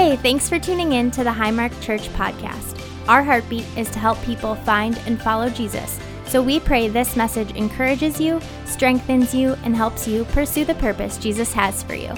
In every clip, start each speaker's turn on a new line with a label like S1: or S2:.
S1: Hey, thanks for tuning in to the Highmark Church podcast. Our heartbeat is to help people find and follow Jesus. So we pray this message encourages you, strengthens you, and helps you pursue the purpose Jesus has for you.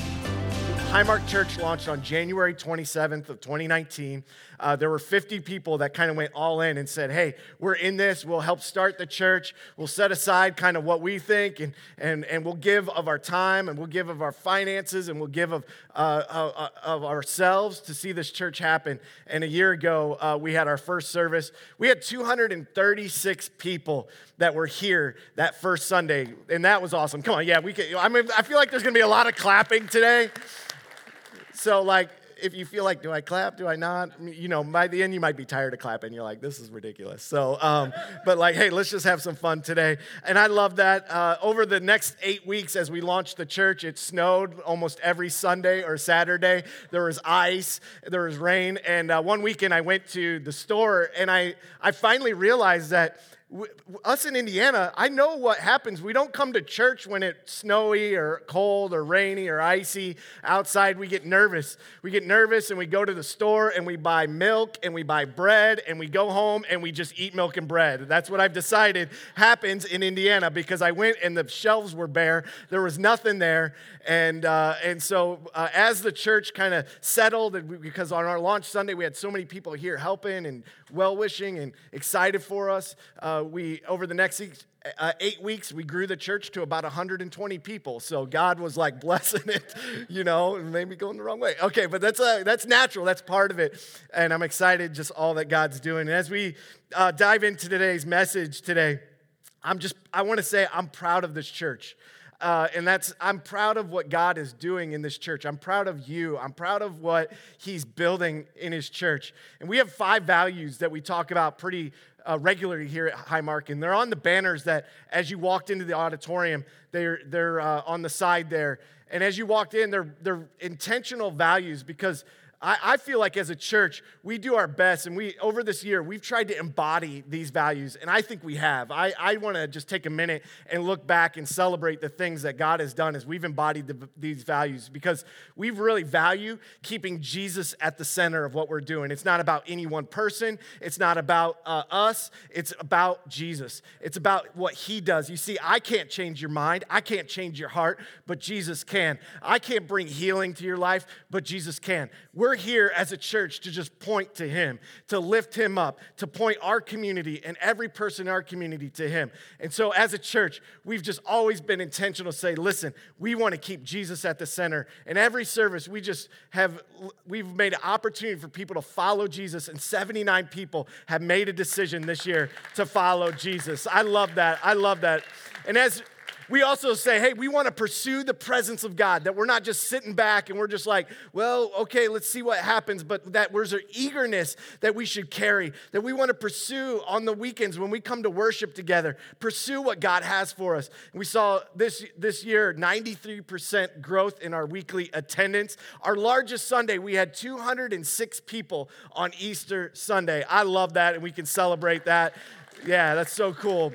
S2: Highmark Church launched on January 27th of 2019. Uh, there were 50 people that kind of went all in and said, hey, we're in this. We'll help start the church. We'll set aside kind of what we think and, and, and we'll give of our time and we'll give of our finances and we'll give of, uh, uh, of ourselves to see this church happen. And a year ago, uh, we had our first service. We had 236 people that were here that first Sunday. And that was awesome. Come on, yeah, we can. I mean, I feel like there's going to be a lot of clapping today. So, like, if you feel like, do I clap? Do I not? You know, by the end, you might be tired of clapping. You're like, this is ridiculous. So, um, but like, hey, let's just have some fun today. And I love that. Uh, over the next eight weeks, as we launched the church, it snowed almost every Sunday or Saturday. There was ice, there was rain. And uh, one weekend, I went to the store and I, I finally realized that us in Indiana, I know what happens. We don't come to church when it's snowy or cold or rainy or icy outside. We get nervous. We get nervous and we go to the store and we buy milk and we buy bread and we go home and we just eat milk and bread. That's what I've decided happens in Indiana because I went and the shelves were bare. There was nothing there. And, uh, and so uh, as the church kind of settled, because on our launch Sunday we had so many people here helping and well wishing and excited for us. Uh, we over the next uh, eight weeks we grew the church to about 120 people. So god was like blessing it you know and maybe going the wrong way. Okay but that's uh, that's natural. That's part of it. And i'm excited just all that god's doing. And as we uh, dive into today's message today i'm just i want to say i'm proud of this church uh, and that's, I'm proud of what God is doing in this church. I'm proud of you. I'm proud of what He's building in His church. And we have five values that we talk about pretty uh, regularly here at Highmark, and they're on the banners that as you walked into the auditorium, they're, they're uh, on the side there. And as you walked in, they're, they're intentional values because I, I feel like as a church, we do our best, and we over this year, we've tried to embody these values, and I think we have. I, I want to just take a minute and look back and celebrate the things that God has done as we've embodied the, these values because we really value keeping Jesus at the center of what we're doing. It's not about any one person, it's not about uh, us, it's about Jesus. It's about what He does. You see, I can't change your mind, I can't change your heart, but Jesus can. I can't bring healing to your life, but Jesus can. We're we're here as a church to just point to Him, to lift Him up, to point our community and every person in our community to Him. And so, as a church, we've just always been intentional to say, listen, we want to keep Jesus at the center. In every service, we just have, we've made an opportunity for people to follow Jesus, and 79 people have made a decision this year to follow Jesus. I love that. I love that. And as we also say, hey, we want to pursue the presence of God, that we're not just sitting back and we're just like, well, okay, let's see what happens, but that there's an eagerness that we should carry, that we want to pursue on the weekends when we come to worship together, pursue what God has for us. And we saw this, this year 93% growth in our weekly attendance. Our largest Sunday, we had 206 people on Easter Sunday. I love that, and we can celebrate that. Yeah, that's so cool.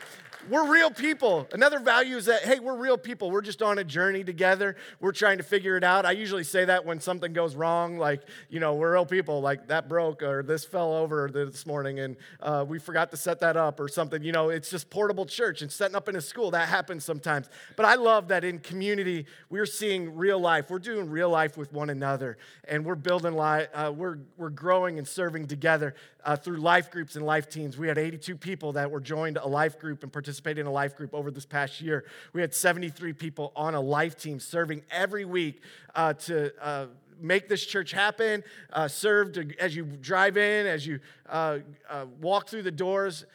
S2: We're real people. Another value is that, hey, we're real people. We're just on a journey together. We're trying to figure it out. I usually say that when something goes wrong, like, you know, we're real people, like that broke or this fell over this morning and uh, we forgot to set that up or something. You know, it's just portable church and setting up in a school. That happens sometimes. But I love that in community, we're seeing real life. We're doing real life with one another and we're building life. Uh, we're, we're growing and serving together uh, through life groups and life teams. We had 82 people that were joined a life group and participated in a life group over this past year. We had 73 people on a life team serving every week uh, to uh, make this church happen, uh, serve to, as you drive in, as you uh, uh, walk through the doors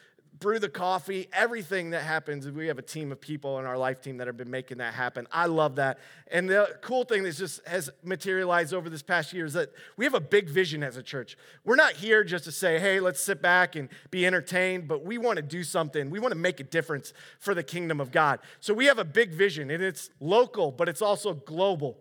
S2: brew the coffee, everything that happens. We have a team of people in our life team that have been making that happen. I love that. And the cool thing that just has materialized over this past year is that we have a big vision as a church. We're not here just to say, hey, let's sit back and be entertained, but we want to do something. We want to make a difference for the kingdom of God. So we have a big vision, and it's local, but it's also global.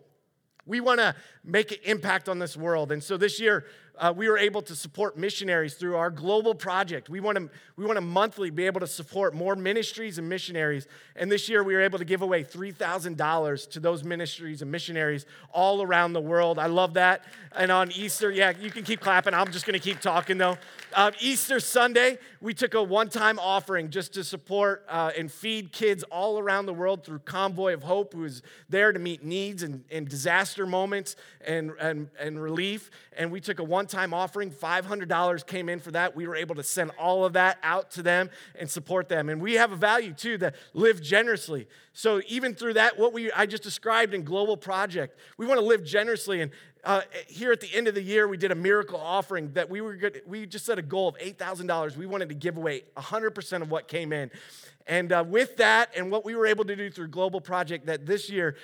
S2: We want to make an impact on this world. And so this year, uh, we were able to support missionaries through our global project. We want to we want to monthly be able to support more ministries and missionaries. And this year we were able to give away three thousand dollars to those ministries and missionaries all around the world. I love that. And on Easter, yeah, you can keep clapping. I'm just going to keep talking though. Uh, Easter Sunday, we took a one-time offering just to support uh, and feed kids all around the world through Convoy of Hope, who is there to meet needs and, and disaster moments and, and, and relief. And we took a one time offering, $500 came in for that. We were able to send all of that out to them and support them. And we have a value too that live generously. So even through that, what we I just described in Global Project, we want to live generously. And uh, here at the end of the year, we did a miracle offering that we were good, we just set a goal of $8,000. We wanted to give away 100% of what came in. And uh, with that, and what we were able to do through Global Project, that this year,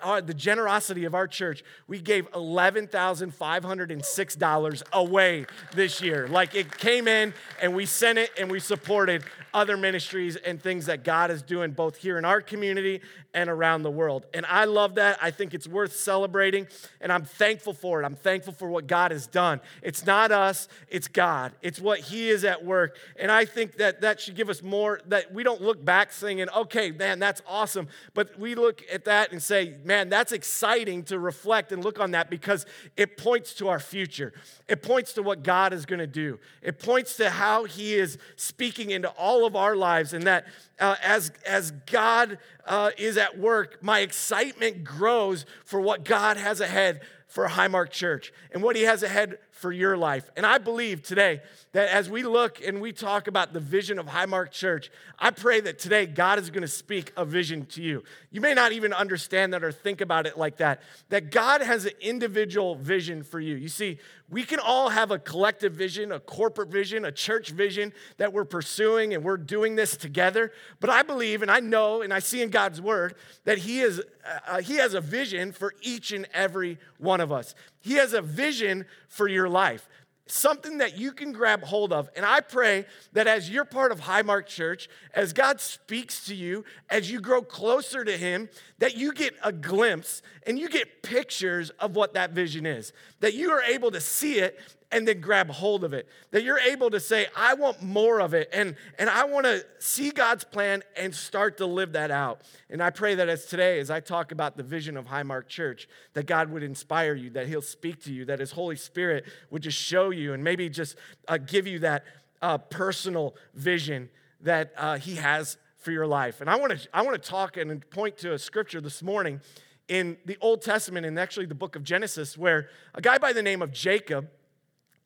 S2: uh, the generosity of our church, we gave $11,506 away this year. Like it came in and we sent it and we supported other ministries and things that God is doing both here in our community and around the world. And I love that. I think it's worth celebrating and I'm thankful for it. I'm thankful for what God has done. It's not us, it's God. It's what He is at work. And I think that that should give us more, that we don't look back saying, okay, man, that's awesome. But we look at that and say, man, that's exciting to reflect and look on that because it points to our future. It points to what God is going to do. It points to how He is speaking into all of our lives, and that uh, as, as God uh, is at work, my excitement grows for what God has ahead for Highmark Church and what He has ahead for your life. And I believe today that as we look and we talk about the vision of Highmark Church, I pray that today God is going to speak a vision to you. You may not even understand that or think about it like that, that God has an individual vision for you. You see, we can all have a collective vision, a corporate vision, a church vision that we're pursuing and we're doing this together. But I believe and I know and I see in God's word that he is uh, he has a vision for each and every one of us. He has a vision for your life something that you can grab hold of. And I pray that as you're part of Highmark Church, as God speaks to you, as you grow closer to Him, that you get a glimpse and you get pictures of what that vision is, that you are able to see it and then grab hold of it. That you're able to say, I want more of it, and, and I want to see God's plan and start to live that out. And I pray that as today, as I talk about the vision of Highmark Church, that God would inspire you, that He'll speak to you, that His Holy Spirit would just show you and maybe just uh, give you that uh, personal vision that uh, He has for your life. And I want to I want to talk and point to a scripture this morning in the Old Testament, and actually the book of Genesis, where a guy by the name of Jacob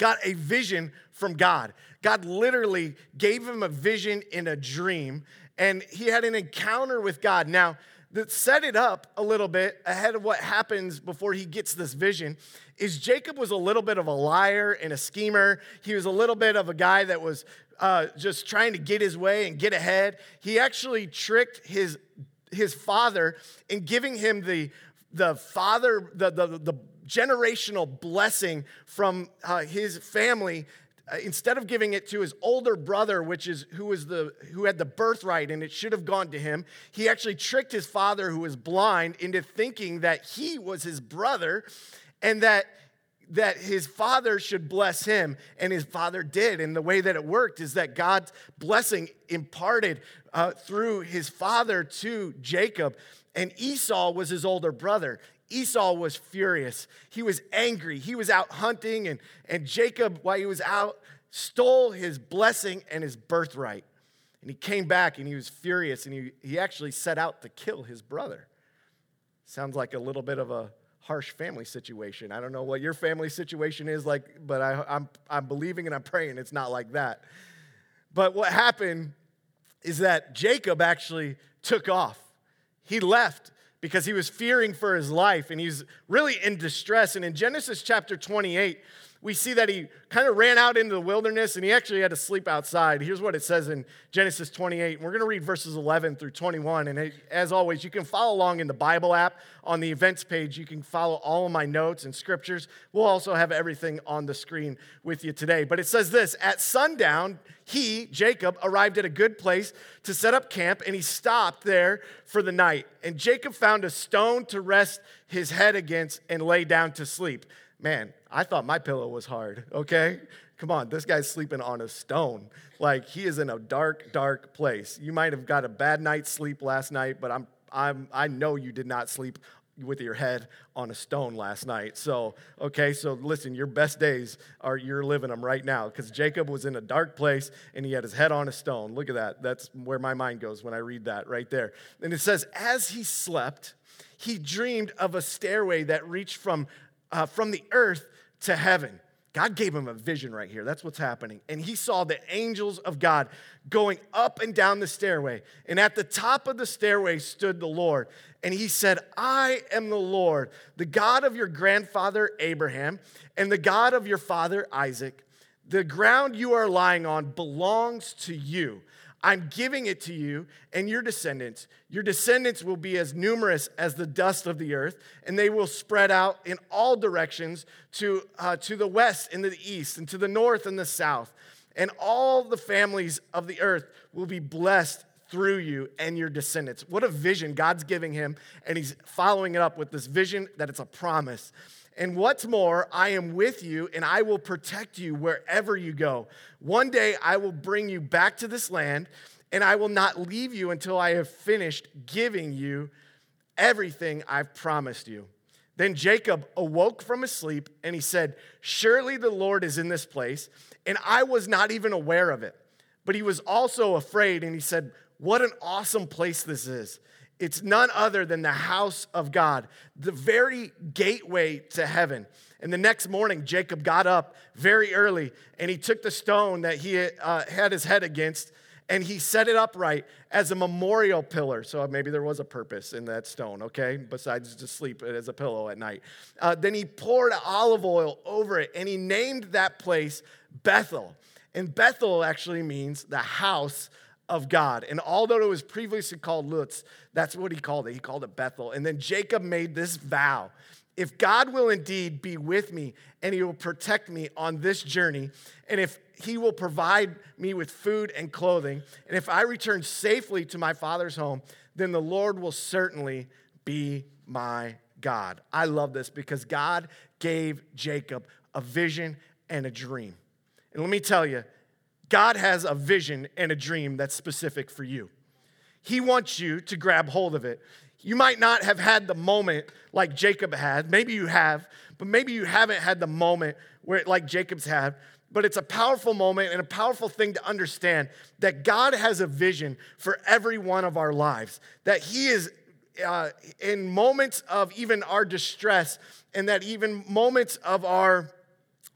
S2: got a vision from God. God literally gave him a vision in a dream, and he had an encounter with God. Now, that set it up a little bit ahead of what happens before he gets this vision is Jacob was a little bit of a liar and a schemer. He was a little bit of a guy that was uh, just trying to get his way and get ahead. He actually tricked his his father in giving him the the father the the, the generational blessing from uh, his family uh, instead of giving it to his older brother which is who was the who had the birthright and it should have gone to him he actually tricked his father who was blind into thinking that he was his brother and that that his father should bless him. And his father did. And the way that it worked is that god's blessing imparted uh, through his father to jacob. And esau was his older brother Esau was furious. He was angry. He was out hunting, and, and Jacob, while he was out, stole his blessing and his birthright. And he came back and he was furious, and he, he actually set out to kill his brother. Sounds like a little bit of a harsh family situation. I don't know what your family situation is like, but I, I'm, I'm believing and I'm praying it's not like that. But what happened is that Jacob actually took off. He left because he was fearing for his life and he's really in distress. And in Genesis chapter 28, we see that he kind of ran out into the wilderness and he actually had to sleep outside. Here's what it says in Genesis 28. We're going to read verses 11 through 21. And as always, you can follow along in the Bible app on the events page. You can follow all of my notes and scriptures. We'll also have everything on the screen with you today. But it says this At sundown, he, Jacob, arrived at a good place to set up camp and he stopped there for the night. And Jacob found a stone to rest his head against and lay down to sleep. Man, I thought my pillow was hard, okay? Come on, this guy's sleeping on a stone. Like he is in a dark, dark place. You might have got a bad night's sleep last night, but I'm, I'm, I know you did not sleep with your head on a stone last night. So, okay, so listen, your best days are you're living them right now because Jacob was in a dark place and he had his head on a stone. Look at that. That's where my mind goes when I read that right there. And it says, as he slept, he dreamed of a stairway that reached from, uh, from the earth to heaven. God gave him a vision right here. That's what's happening. And he saw the angels of God going up and down the stairway. And at the top of the stairway stood the Lord. And he said, I am the Lord, the God of your grandfather Abraham and the God of your father Isaac. The ground you are lying on belongs to you. I'm giving it to you and your descendants. Your descendants will be as numerous as the dust of the earth, and they will spread out in all directions to, uh, to the west and to the east, and to the north and the south. And all the families of the earth will be blessed through you and your descendants. What a vision God's giving him, and he's following it up with this vision that it's a promise. And what's more, I am with you and I will protect you wherever you go. One day I will bring you back to this land and I will not leave you until I have finished giving you everything I've promised you. Then Jacob awoke from his sleep and he said, Surely the Lord is in this place, and I was not even aware of it. But he was also afraid and he said, What an awesome place this is. It's none other than the house of God, the very gateway to heaven. And the next morning, Jacob got up very early and he took the stone that he uh, had his head against and he set it upright as a memorial pillar. So maybe there was a purpose in that stone, okay, besides just sleep as a pillow at night. Uh, then he poured olive oil over it and he named that place Bethel. And Bethel actually means the house of God. And although it was previously called Luz, that's what he called it. He called it Bethel. And then Jacob made this vow if God will indeed be with me and he will protect me on this journey, and if he will provide me with food and clothing, and if I return safely to my father's home, then the Lord will certainly be my God. I love this because God gave Jacob a vision and a dream. And let me tell you, God has a vision and a dream that's specific for you. He wants you to grab hold of it. You might not have had the moment like Jacob had. Maybe you have, but maybe you haven't had the moment where like Jacob's had. But it's a powerful moment and a powerful thing to understand that God has a vision for every one of our lives. That He is uh, in moments of even our distress, and that even moments of our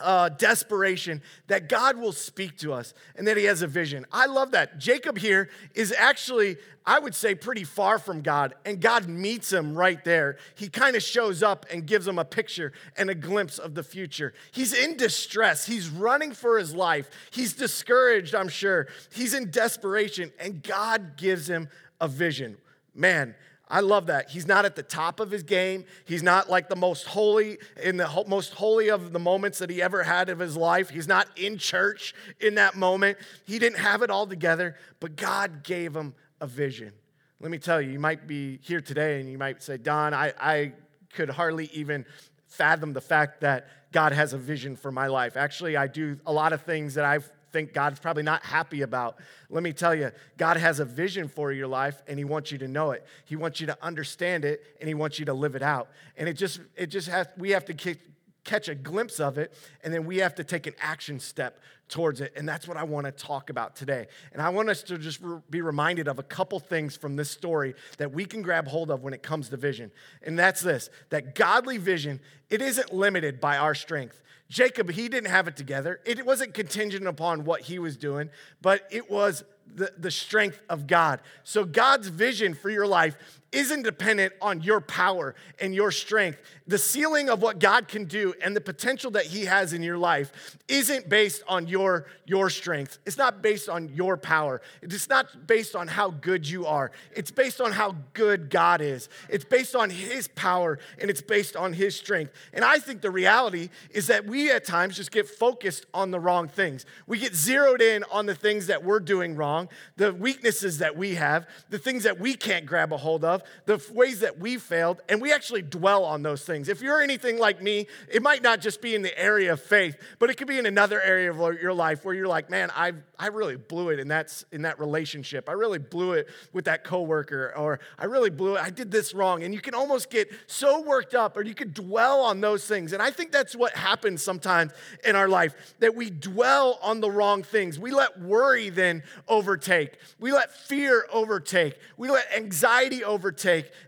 S2: uh, desperation that God will speak to us and that He has a vision. I love that. Jacob here is actually, I would say, pretty far from God, and God meets him right there. He kind of shows up and gives him a picture and a glimpse of the future. He's in distress, he's running for his life, he's discouraged, I'm sure. He's in desperation, and God gives him a vision. Man, I love that. He's not at the top of his game. He's not like the most holy in the most holy of the moments that he ever had of his life. He's not in church in that moment. He didn't have it all together, but God gave him a vision. Let me tell you, you might be here today and you might say, Don, I, I could hardly even fathom the fact that God has a vision for my life. Actually, I do a lot of things that I've think God's probably not happy about. Let me tell you, God has a vision for your life and he wants you to know it. He wants you to understand it and he wants you to live it out. And it just it just has we have to catch a glimpse of it and then we have to take an action step towards it. And that's what I want to talk about today. And I want us to just be reminded of a couple things from this story that we can grab hold of when it comes to vision. And that's this that godly vision, it isn't limited by our strength. Jacob, he didn't have it together. It wasn't contingent upon what he was doing, but it was the, the strength of God. So God's vision for your life isn't dependent on your power and your strength. The ceiling of what God can do and the potential that He has in your life isn't based on your, your strength. It's not based on your power. It's not based on how good you are. It's based on how good God is. It's based on His power and it's based on His strength. And I think the reality is that we at times just get focused on the wrong things. We get zeroed in on the things that we're doing wrong, the weaknesses that we have, the things that we can't grab a hold of the ways that we failed, and we actually dwell on those things. If you're anything like me, it might not just be in the area of faith, but it could be in another area of your life where you're like, man, I I really blew it in that in that relationship. I really blew it with that coworker, or I really blew it. I did this wrong, and you can almost get so worked up, or you could dwell on those things. And I think that's what happens sometimes in our life that we dwell on the wrong things. We let worry then overtake. We let fear overtake. We let anxiety overtake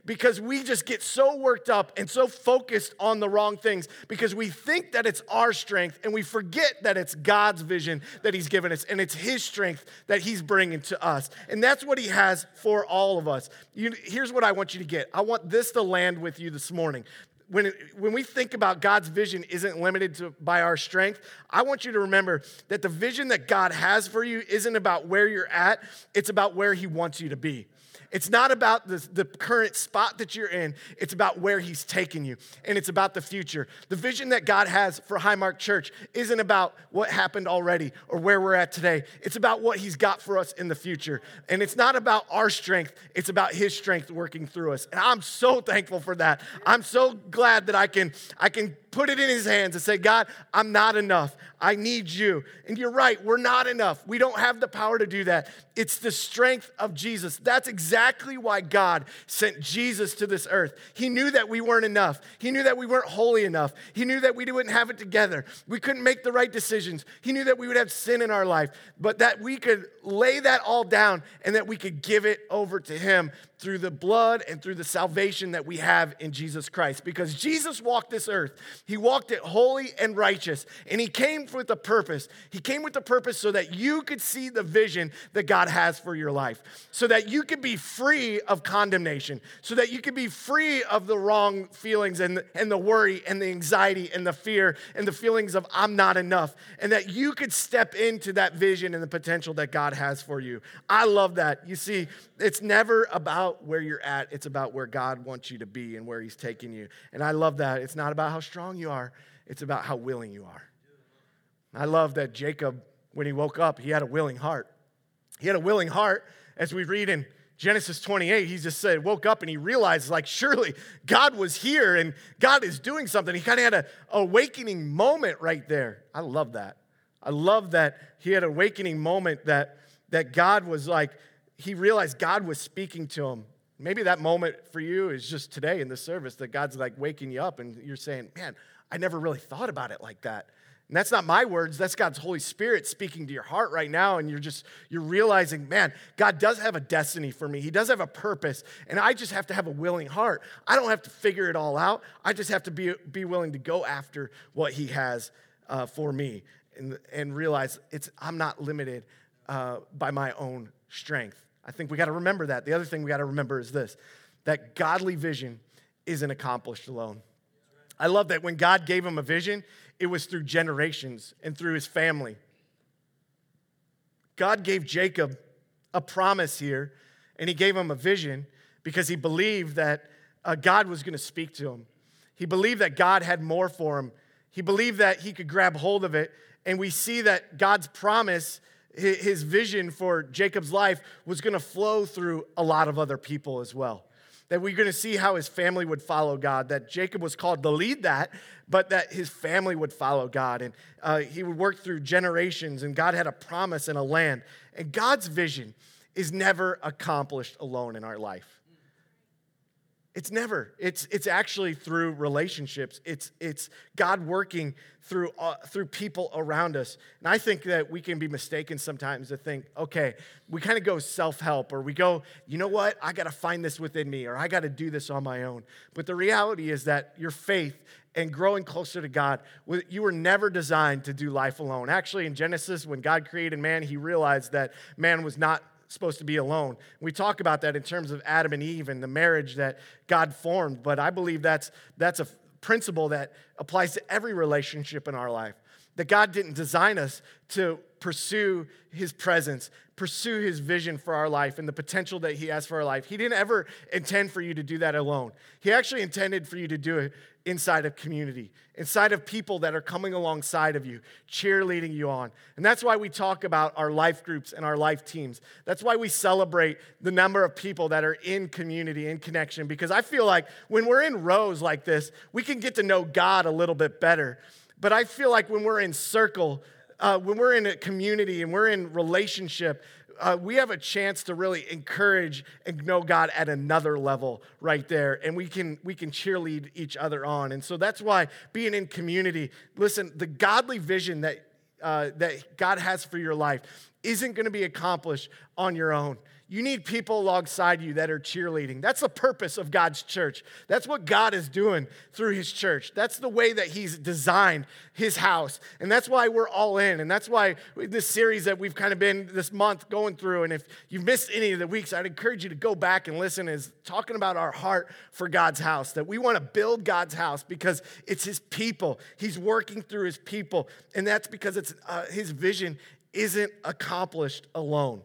S2: because we just get so worked up and so focused on the wrong things because we think that it's our strength and we forget that it's God's vision that He's given us and it's His strength that He's bringing to us. And that's what He has for all of us. You, here's what I want you to get I want this to land with you this morning when, when we think about God's vision isn't limited to, by our strength, I want you to remember that the vision that God has for you isn't about where you're at, it's about where He wants you to be. It's not about the, the current spot that you're in, it's about where He's taking you, and it's about the future. The vision that God has for Highmark Church isn't about what happened already or where we're at today. It's about what He's got for us in the future. And it's not about our strength, it's about His strength working through us. And I'm so thankful for that. I'm so glad that I can, I can put it in his hands and say, God, I'm not enough. I need you. And you're right, we're not enough. We don't have the power to do that. It's the strength of Jesus. That's exactly why God sent Jesus to this earth. He knew that we weren't enough. He knew that we weren't holy enough. He knew that we wouldn't have it together. We couldn't make the right decisions. He knew that we would have sin in our life, but that we could lay that all down and that we could give it over to Him through the blood and through the salvation that we have in Jesus Christ. Because Jesus walked this earth, he walked it holy and righteous, and he came with a purpose. He came with a purpose so that you could see the vision that God has for your life, so that you could be free of condemnation, so that you could be free of the wrong feelings and, and the worry and the anxiety and the fear and the feelings of I'm not enough, and that you could step into that vision and the potential that God has for you. I love that. You see, it's never about where you're at, it's about where God wants you to be and where He's taking you. And I love that. It's not about how strong you are, it's about how willing you are. I love that Jacob, when he woke up, he had a willing heart. He had a willing heart, as we read in Genesis 28, he just said, woke up and he realized, like, surely God was here and God is doing something. He kind of had an awakening moment right there. I love that. I love that he had an awakening moment that, that God was like, he realized God was speaking to him. Maybe that moment for you is just today in the service that God's like waking you up and you're saying, man, I never really thought about it like that. And that's not my words, that's God's Holy Spirit speaking to your heart right now. And you're just, you're realizing, man, God does have a destiny for me. He does have a purpose. And I just have to have a willing heart. I don't have to figure it all out. I just have to be, be willing to go after what He has uh, for me and, and realize it's, I'm not limited uh, by my own strength. I think we got to remember that. The other thing we got to remember is this that godly vision isn't accomplished alone. I love that when God gave him a vision, it was through generations and through his family. God gave Jacob a promise here, and he gave him a vision because he believed that uh, God was going to speak to him. He believed that God had more for him. He believed that he could grab hold of it. And we see that God's promise his vision for Jacob's life was going to flow through a lot of other people as well. That we're going to see how his family would follow God, that Jacob was called to lead that, but that his family would follow God. And uh, he would work through generations, and God had a promise and a land. And God's vision is never accomplished alone in our life. It's never. It's, it's actually through relationships. It's, it's God working through, uh, through people around us. And I think that we can be mistaken sometimes to think, okay, we kind of go self help or we go, you know what, I got to find this within me or I got to do this on my own. But the reality is that your faith and growing closer to God, you were never designed to do life alone. Actually, in Genesis, when God created man, he realized that man was not supposed to be alone. We talk about that in terms of Adam and Eve and the marriage that God formed, but I believe that's, that's a principle that applies to every relationship in our life. That God didn't design us to pursue his presence, pursue his vision for our life and the potential that he has for our life. He didn't ever intend for you to do that alone. He actually intended for you to do it inside of community, inside of people that are coming alongside of you, cheerleading you on. And that's why we talk about our life groups and our life teams. That's why we celebrate the number of people that are in community, in connection, because I feel like when we're in rows like this, we can get to know God a little bit better. But I feel like when we're in circle, uh, when we're in a community and we're in relationship, uh, we have a chance to really encourage and know God at another level right there, and we can we can cheerlead each other on. And so that's why being in community. Listen, the godly vision that uh, that God has for your life isn't going to be accomplished on your own. You need people alongside you that are cheerleading. That's the purpose of God's church. That's what God is doing through his church. That's the way that he's designed his house. And that's why we're all in. And that's why this series that we've kind of been this month going through. And if you've missed any of the weeks, I'd encourage you to go back and listen, is talking about our heart for God's house, that we want to build God's house because it's his people. He's working through his people. And that's because it's uh, his vision isn't accomplished alone.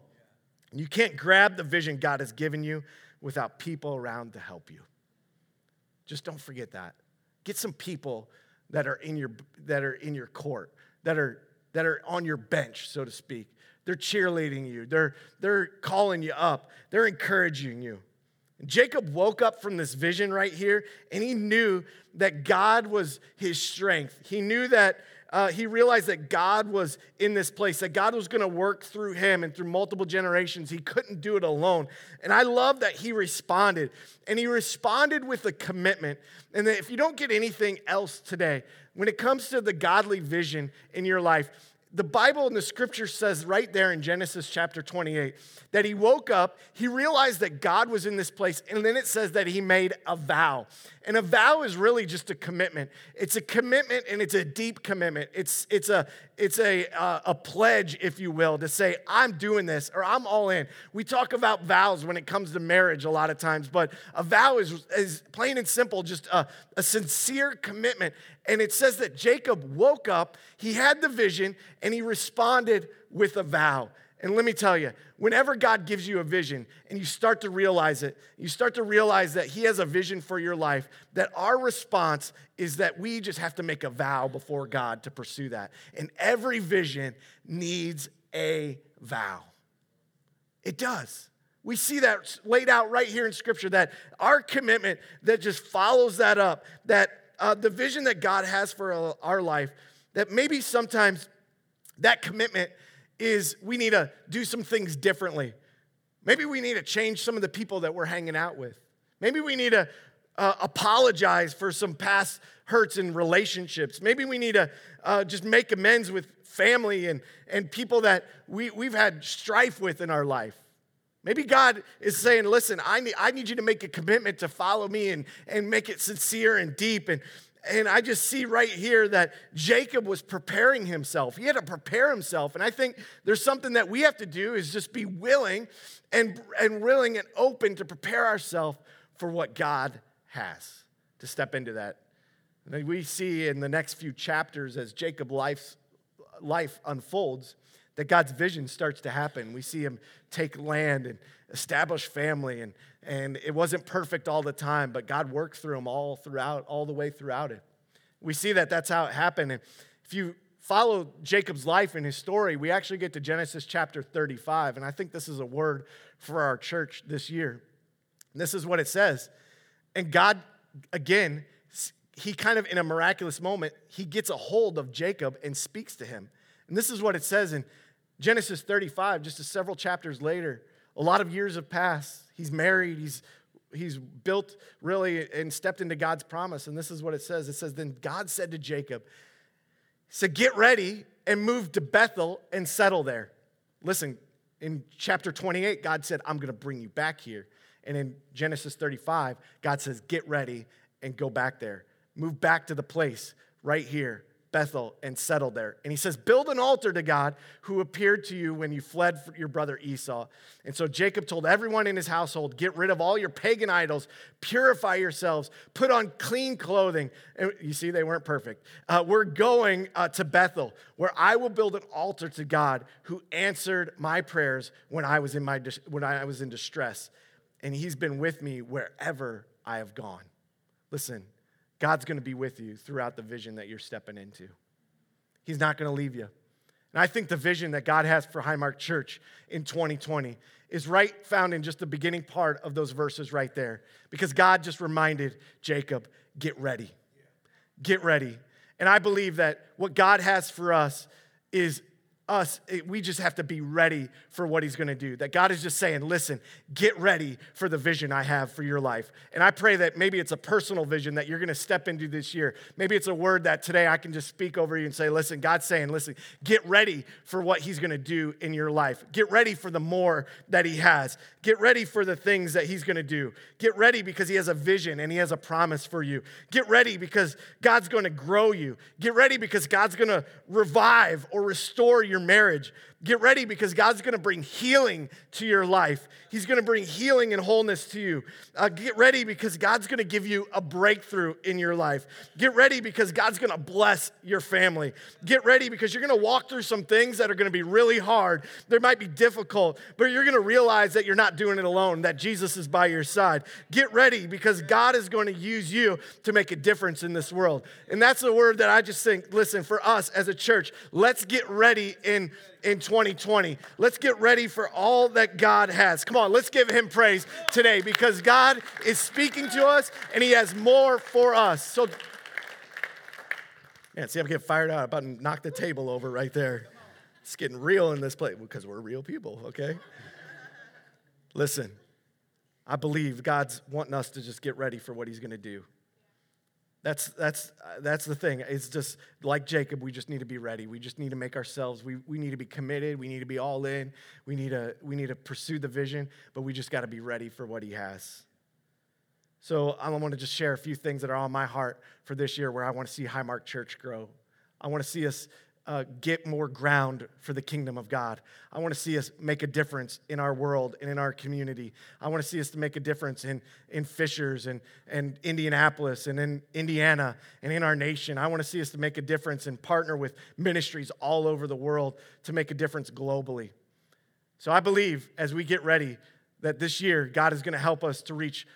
S2: You can't grab the vision God has given you without people around to help you. Just don't forget that. Get some people that are in your that are in your court, that are that are on your bench, so to speak. They're cheerleading you. They're they're calling you up. They're encouraging you. Jacob woke up from this vision right here and he knew that God was his strength. He knew that uh, he realized that God was in this place, that God was going to work through him and through multiple generations. He couldn't do it alone. And I love that he responded. And he responded with a commitment. And that if you don't get anything else today, when it comes to the godly vision in your life, the Bible and the scripture says right there in Genesis chapter 28 that he woke up, he realized that God was in this place, and then it says that he made a vow. And a vow is really just a commitment. It's a commitment and it's a deep commitment. It's, it's, a, it's a, uh, a pledge, if you will, to say, I'm doing this or I'm all in. We talk about vows when it comes to marriage a lot of times, but a vow is, is plain and simple just a, a sincere commitment. And it says that Jacob woke up, he had the vision, and he responded with a vow. And let me tell you, whenever God gives you a vision and you start to realize it, you start to realize that He has a vision for your life, that our response is that we just have to make a vow before God to pursue that. And every vision needs a vow. It does. We see that laid out right here in Scripture that our commitment that just follows that up, that uh, the vision that God has for our life, that maybe sometimes that commitment is we need to do some things differently. Maybe we need to change some of the people that we're hanging out with. Maybe we need to uh, apologize for some past hurts in relationships. Maybe we need to uh, just make amends with family and, and people that we, we've had strife with in our life. Maybe God is saying, listen, I need, I need you to make a commitment to follow me and, and make it sincere and deep. And, and I just see right here that Jacob was preparing himself. He had to prepare himself. And I think there's something that we have to do is just be willing and, and willing and open to prepare ourselves for what God has to step into that. And we see in the next few chapters as Jacob life's, life unfolds that God's vision starts to happen. We see him take land and establish family and and it wasn't perfect all the time, but God worked through him all throughout, all the way throughout it. We see that that's how it happened. And if you follow Jacob's life and his story, we actually get to Genesis chapter 35. And I think this is a word for our church this year. And this is what it says. And God, again, he kind of in a miraculous moment, he gets a hold of Jacob and speaks to him. And this is what it says in Genesis 35, just a several chapters later. A lot of years have passed. He's married. He's, he's built really and stepped into God's promise. And this is what it says it says, Then God said to Jacob, said, Get ready and move to Bethel and settle there. Listen, in chapter 28, God said, I'm going to bring you back here. And in Genesis 35, God says, Get ready and go back there. Move back to the place right here Bethel and settled there. And he says, Build an altar to God who appeared to you when you fled your brother Esau. And so Jacob told everyone in his household, Get rid of all your pagan idols, purify yourselves, put on clean clothing. And you see, they weren't perfect. Uh, we're going uh, to Bethel, where I will build an altar to God who answered my prayers when I was in, my, when I was in distress. And he's been with me wherever I have gone. Listen, God's going to be with you throughout the vision that you're stepping into. He's not going to leave you. And I think the vision that God has for Highmark Church in 2020 is right found in just the beginning part of those verses right there. Because God just reminded Jacob, get ready. Get ready. And I believe that what God has for us is us, eh, we just have to be ready for what he's going to do. That God is just saying, listen, get ready for the vision I have for your life. And I pray that maybe it's a personal vision that you're going to step into this year. Maybe it's a word that today I can just speak over you and say, listen, God's saying, listen, get ready for what he's going to do in your life. Get ready for the more that he has. Get ready for the things that he's going to do. Get ready because he has a vision and he has a promise for you. Get ready because God's going to grow you. Get ready because God's going to revive or restore your marriage. Get ready because God's going to bring healing to your life. He's going to bring healing and wholeness to you. Uh, get ready because God's going to give you a breakthrough in your life. Get ready because God's going to bless your family. Get ready because you're going to walk through some things that are going to be really hard. They might be difficult, but you're going to realize that you're not doing it alone, that Jesus is by your side. Get ready because God is going to use you to make a difference in this world. And that's the word that I just think, listen, for us as a church, let's get ready in in 2020. Let's get ready for all that God has. Come on, let's give him praise today because God is speaking to us and he has more for us. So, man, see, I'm getting fired out. I'm about to knock the table over right there. It's getting real in this place because we're real people, okay? Listen, I believe God's wanting us to just get ready for what he's going to do. That's, that's, that's the thing. It's just like Jacob, we just need to be ready. We just need to make ourselves, we, we need to be committed. We need to be all in. We need to, we need to pursue the vision, but we just got to be ready for what he has. So I want to just share a few things that are on my heart for this year where I want to see Highmark Church grow. I want to see us uh, get more ground for the kingdom of God. I want to see us make a difference in our world and in our community. I want to see us to make a difference in, in Fishers and, and Indianapolis and in Indiana and in our nation. I want to see us to make a difference and partner with ministries all over the world to make a difference globally. So I believe as we get ready that this year God is going to help us to reach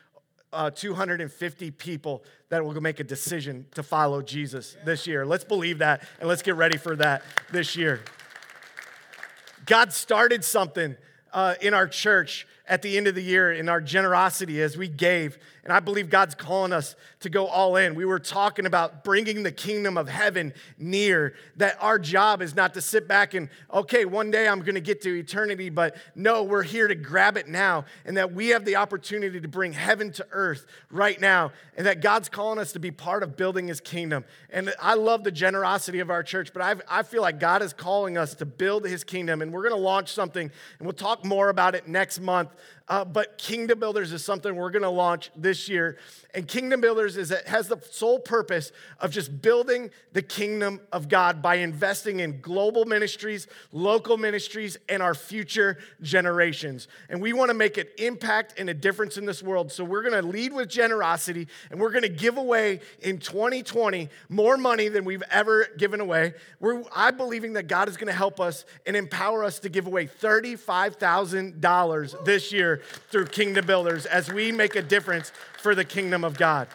S2: uh, 250 people that will make a decision to follow Jesus this year. Let's believe that and let's get ready for that this year. God started something uh, in our church at the end of the year in our generosity as we gave. And I believe God's calling us to go all in. We were talking about bringing the kingdom of heaven near, that our job is not to sit back and, okay, one day I'm going to get to eternity, but no, we're here to grab it now. And that we have the opportunity to bring heaven to earth right now. And that God's calling us to be part of building his kingdom. And I love the generosity of our church, but I've, I feel like God is calling us to build his kingdom. And we're going to launch something, and we'll talk more about it next month. Uh, but Kingdom Builders is something we're going to launch this year. And Kingdom Builders is it has the sole purpose of just building the kingdom of God by investing in global ministries, local ministries, and our future generations. And we want to make an impact and a difference in this world. So we're going to lead with generosity and we're going to give away in 2020 more money than we've ever given away. We're, I'm believing that God is going to help us and empower us to give away $35,000 this year through Kingdom Builders as we make a difference for the kingdom of God.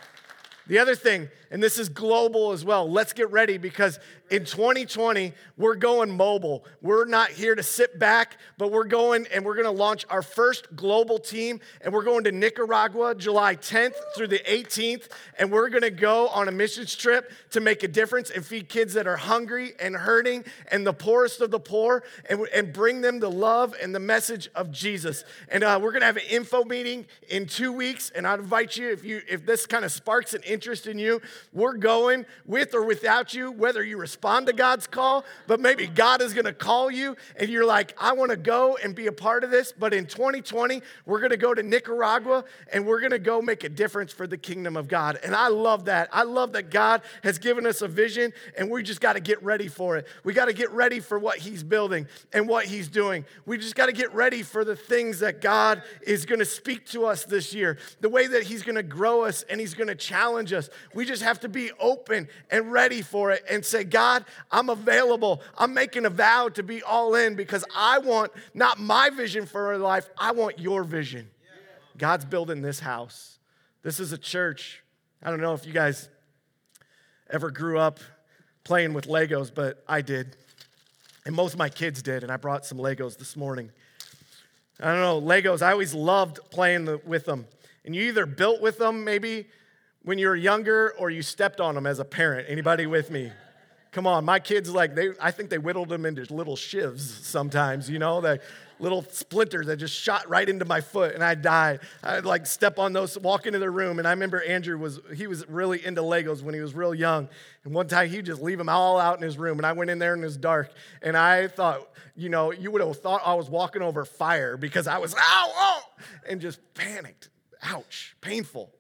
S2: The other thing, and this is global as well, let's get ready because in 2020, we're going mobile. We're not here to sit back, but we're going and we're going to launch our first global team. And we're going to Nicaragua July 10th through the 18th. And we're going to go on a missions trip to make a difference and feed kids that are hungry and hurting and the poorest of the poor and, and bring them the love and the message of Jesus. And uh, we're going to have an info meeting in two weeks. And I invite you, if, you, if this kind of sparks an interest in you. We're going with or without you, whether you respond to God's call, but maybe God is going to call you and you're like, I want to go and be a part of this. But in 2020, we're going to go to Nicaragua and we're going to go make a difference for the kingdom of God. And I love that. I love that God has given us a vision and we just got to get ready for it. We got to get ready for what He's building and what He's doing. We just got to get ready for the things that God is going to speak to us this year, the way that He's going to grow us and He's going to challenge us. We just have to be open and ready for it and say, God, I'm available. I'm making a vow to be all in because I want not my vision for life, I want your vision. God's building this house. This is a church. I don't know if you guys ever grew up playing with Legos, but I did. And most of my kids did, and I brought some Legos this morning. I don't know, Legos, I always loved playing the, with them. And you either built with them maybe when you were younger or you stepped on them as a parent. Anybody with me? Come on, my kids like they I think they whittled them into little shivs sometimes, you know, that little splinters that just shot right into my foot and I died. I'd like step on those, walk into their room. And I remember Andrew was, he was really into Legos when he was real young. And one time he'd just leave them all out in his room. And I went in there and it was dark. And I thought, you know, you would have thought I was walking over fire because I was, ow, oh, and just panicked. Ouch, painful.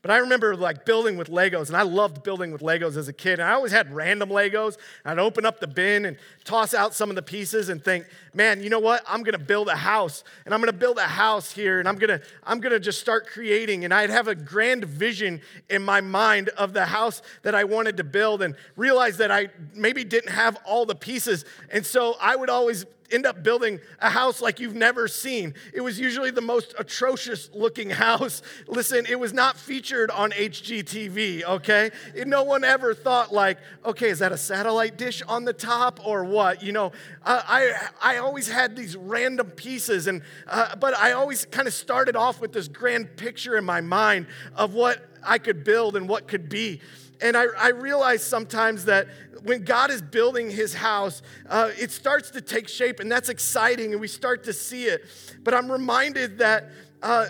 S2: But I remember like building with Legos, and I loved building with Legos as a kid. And I always had random Legos. I'd open up the bin and toss out some of the pieces and think, man, you know what? I'm gonna build a house, and I'm gonna build a house here, and I'm gonna, I'm gonna just start creating. And I'd have a grand vision in my mind of the house that I wanted to build, and realize that I maybe didn't have all the pieces. And so I would always end up building a house like you've never seen. It was usually the most atrocious looking house. Listen, it was not featured on HGTV, okay? No one ever thought like, okay, is that a satellite dish on the top or what? You know, I, I, I always had these random pieces, and uh, but I always kind of started off with this grand picture in my mind of what I could build and what could be. And I, I realize sometimes that when God is building his house, uh, it starts to take shape, and that's exciting, and we start to see it. But I'm reminded that uh,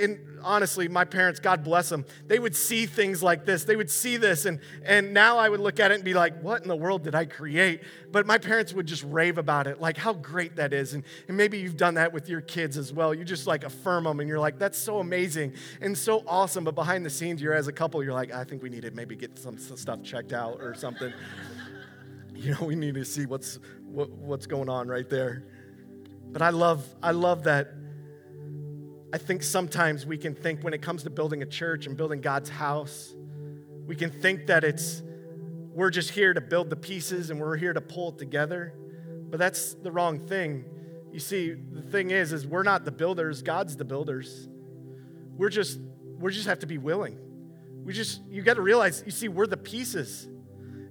S2: and honestly, my parents, God bless them, they would see things like this. They would see this, and, and now I would look at it and be like, what in the world did I create? But my parents would just rave about it, like how great that is. And, and maybe you've done that with your kids as well. You just like affirm them, and you're like, that's so amazing and so awesome. But behind the scenes, you're as a couple, you're like, I think we need to maybe get some stuff checked out or something. you know, we need to see what's, what, what's going on right there. But I love, I love that I think sometimes we can think when it comes to building a church and building God's house, we can think that it's we're just here to build the pieces and we're here to pull it together. But that's the wrong thing. You see, the thing is is we're not the builders, God's the builders. We're just we just have to be willing. We just you got to realize, you see, we're the pieces.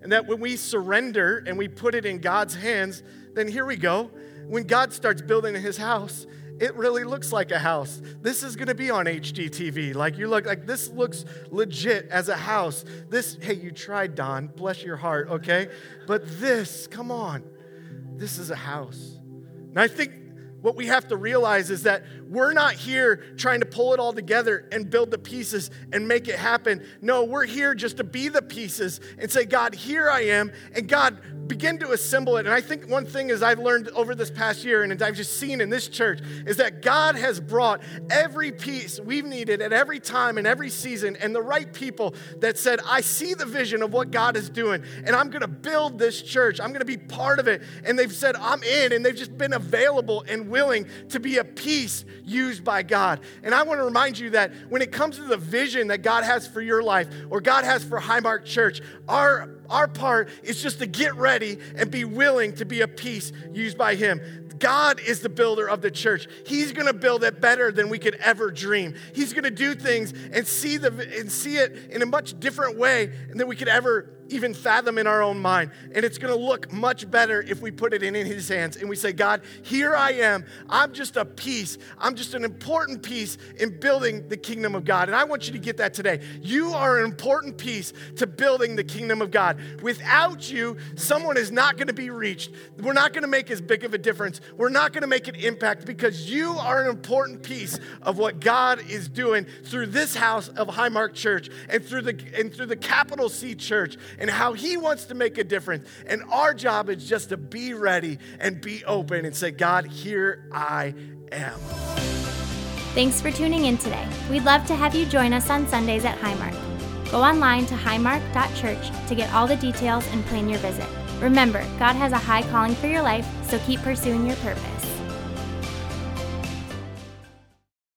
S2: And that when we surrender and we put it in God's hands, then here we go. When God starts building his house, it really looks like a house. This is to be on HGTV. Like you look like this looks legit as a house. This, hey, you tried, Don. Bless your heart, okay? But this, come on, this is a house. And I think what we have to realize is that we're not here trying to pull it all together and build the pieces and make it happen. No, we're here just to be the pieces and say, God, here I am. And God, begin to assemble it. And I think one thing is I've learned over this past year, and I've just seen in this church, is that God has brought every piece we've needed at every time and every season, and the right people that said, I see the vision of what God is doing, and I'm gonna build this church. I'm gonna be part of it. And they've said, I'm in, and they've just been available and willing to be a piece used by God. And I wanna remind you that when it comes to the vision that God has for your life or God has for Highmark Church, our our part is just to get ready and be willing to be a piece used by Him. God is the builder of the church. He's going to build it better than we could ever dream. He's going to do things and see the and see it in a much different way than we could ever even fathom in our own mind. And it's going to look much better if we put it in, in His hands and we say, God, here I am. I'm just a piece. I'm just an important piece in building the kingdom of God. And I want you to get that today. You are an important piece to building the kingdom of God. Without you, someone is not going to be reached. We're not going to make as big of a difference. We're not going to make an impact because you are an important piece of what God is doing through this house of Highmark Church and through the and through the capital C church and how he wants to make a difference. And our job is just to be ready and be open and say, God, here I am.
S1: Thanks for tuning in today. We'd love to have you join us on Sundays at Highmark. Go online to highmark.church to get all the details and plan your visit. Remember, God has a high calling for your life, so keep pursuing your purpose.